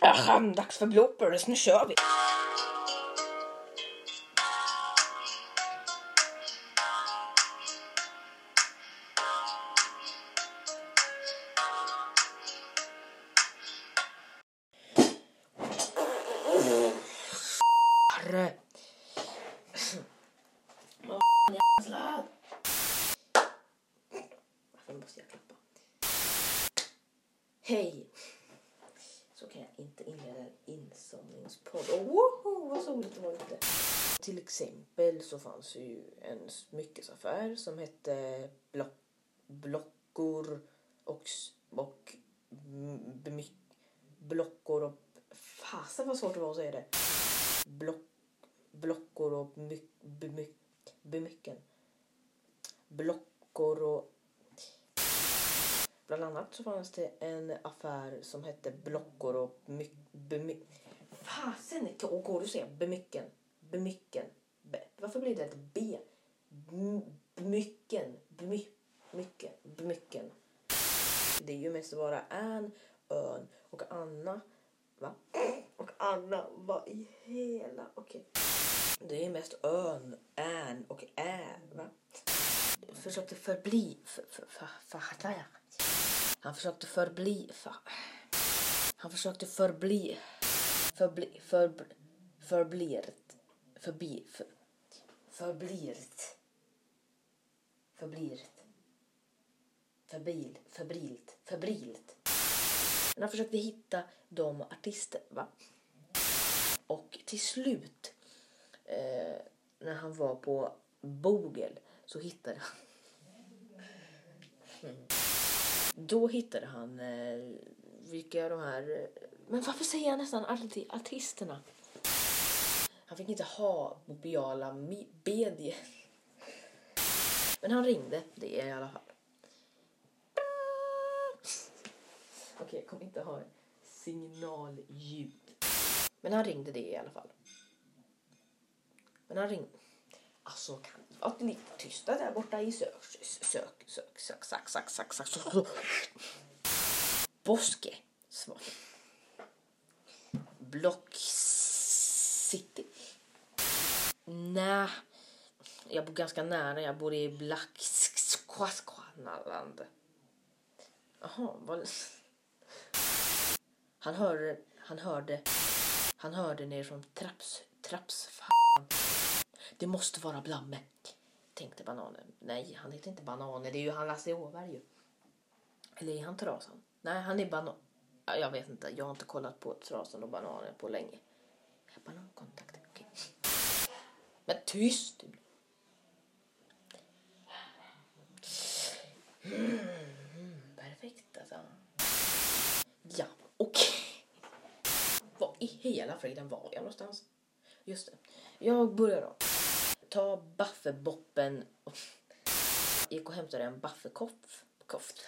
Aha, dags för bloopers, nu kör vi! Varför måste jag klappa? Hej! Så kan jag inte inleda en insomningspodd. Oh, woho, vad soligt det var ute. Till exempel så fanns ju en smyckesaffär som hette Block, Blockor och, och m- Blockor och... Fasen vad svårt det var att säga det. Block, blockor och my, bemycken. Blockor och... Bland annat så fanns det en affär som hette Blockor och my, bemy, Fasen, går du att säga bemycken? Bemycken. Be, varför blir det ett B? Bemycken. Bemy, Mycket? Bemycken. Det är ju mest bara en, ön och Anna. Va? Och Anna, vad i hela... Okej. Det är mest ön, än och ä. Va? Försökte förbli... För, för, för, för, för, han försökte förbli... För, han försökte förbli... Förbli... För, förblirt. Förbi... För, förblirt. Förblirt. Febril, febrilt, febrilt. Men han försökte hitta de artister, va? Och till slut, eh, när han var på Bogel, så hittade han... Mm. Då hittade han eh, vilka de här... Eh, men varför säger jag nästan alltid artisterna? Han fick inte ha mobiala medier. Men han ringde, det är i alla fall. Okej, jag kommer inte ha signalljud. Men han ringde det i alla fall. Men han ringde så kan ni vara lite tysta där borta i sök, sök, sök, sök, sök, sök, sök, sök, sök. sök. Boske. Svar. Block City. Nä. jag bor ganska nära. Jag bor i Black Jaha, vad... Han hörde, han hörde, han hörde ner från trapps, trapps, fan. Det måste vara Blamme, tänkte bananen. Nej, han heter inte bananen, det är ju han Lasse Åberg ju. Eller är han Trasan? Nej, han är banan. Jag vet inte, jag har inte kollat på Trasan och bananen på länge. Banankontakt, okej. Men tyst. Mm, perfekt alltså. Ja, okej. Var i hela friden var jag någonstans? Just det. Jag börjar då. Ta baffeboppen och gick och hämtade en baffekoff. Koft.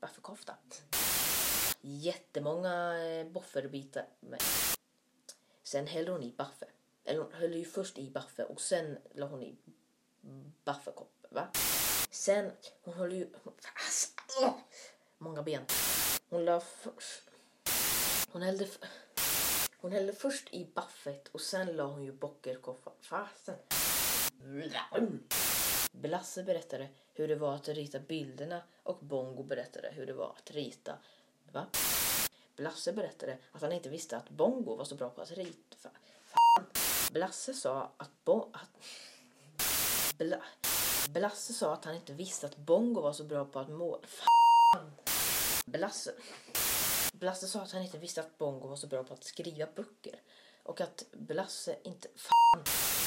Baffekofta. Jättemånga eh, bofferbitar. Sen hällde hon i baffe. Eller hon höll ju först i baffe och sen la hon i baffekopp. Va? Sen, hon höll ju... Alltså, åh! många ben. Hon la först... Hon hällde... Hon hällde först i baffet och sen la hon ju bockerkoffa. Fasen. Blasse berättade hur det var att rita bilderna och Bongo berättade hur det var att rita. Va? Blasse berättade att han inte visste att Bongo var så bra på att rita. Fan. Blasse sa att, bo- att Bla- Blasse sa att han inte visste att Bongo var så bra på att måla. Fan. Blasse. Blasse sa att han inte visste att Bongo var så bra på att skriva böcker. Och att Blasse inte... Fan.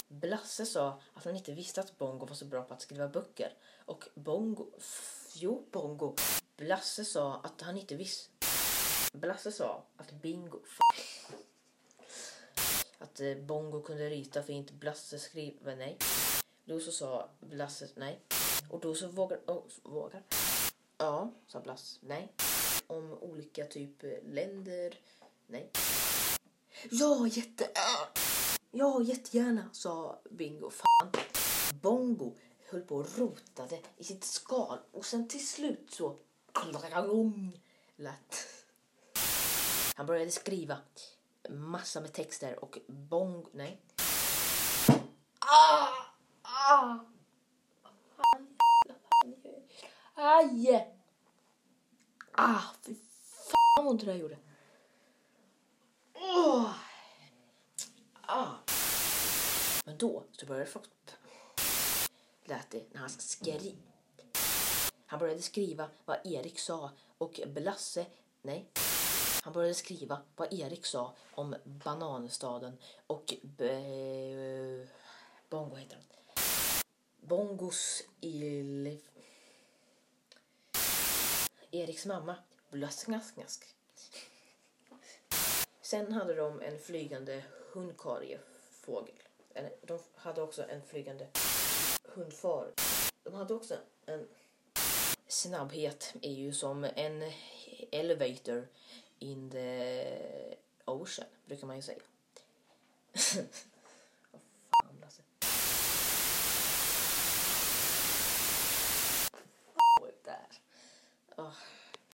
Blasse sa att han inte visste att Bongo var så bra på att skriva böcker. Och Bongo... Jo, Bongo. Blasse sa att han inte visste... Blasse sa att Bingo... Fan. Att eh, Bongo kunde rita för inte Blasse skriva... Nej. Då så sa Blasse nej. Och då så vågar... Oh, vågar? Ja, sa Blasse nej. Om olika typ länder. Nej. Ja, jätte... Ja, jättegärna, sa Bingo. Fan. Bongo höll på och rotade i sitt skal och sen till slut så... Lät. Han började skriva massa med texter och bong... Nej. Ah! Ah! Fan, Aj! Ah, fy fan vad ont det där gjorde. Oh. Ah. Men då så började folk... Lät det när han skri-. Han började skriva vad Erik sa och Blasse... Nej. Han började skriva vad Erik sa om bananstaden och... Be, bongo heter han. Bongos il... Eriks mamma. Blasknasknask. Sen hade de en flygande hundkariefågel. De hade också en flygande hundfar. De hade också en snabbhet är ju som en elevator in the ocean, brukar man ju säga.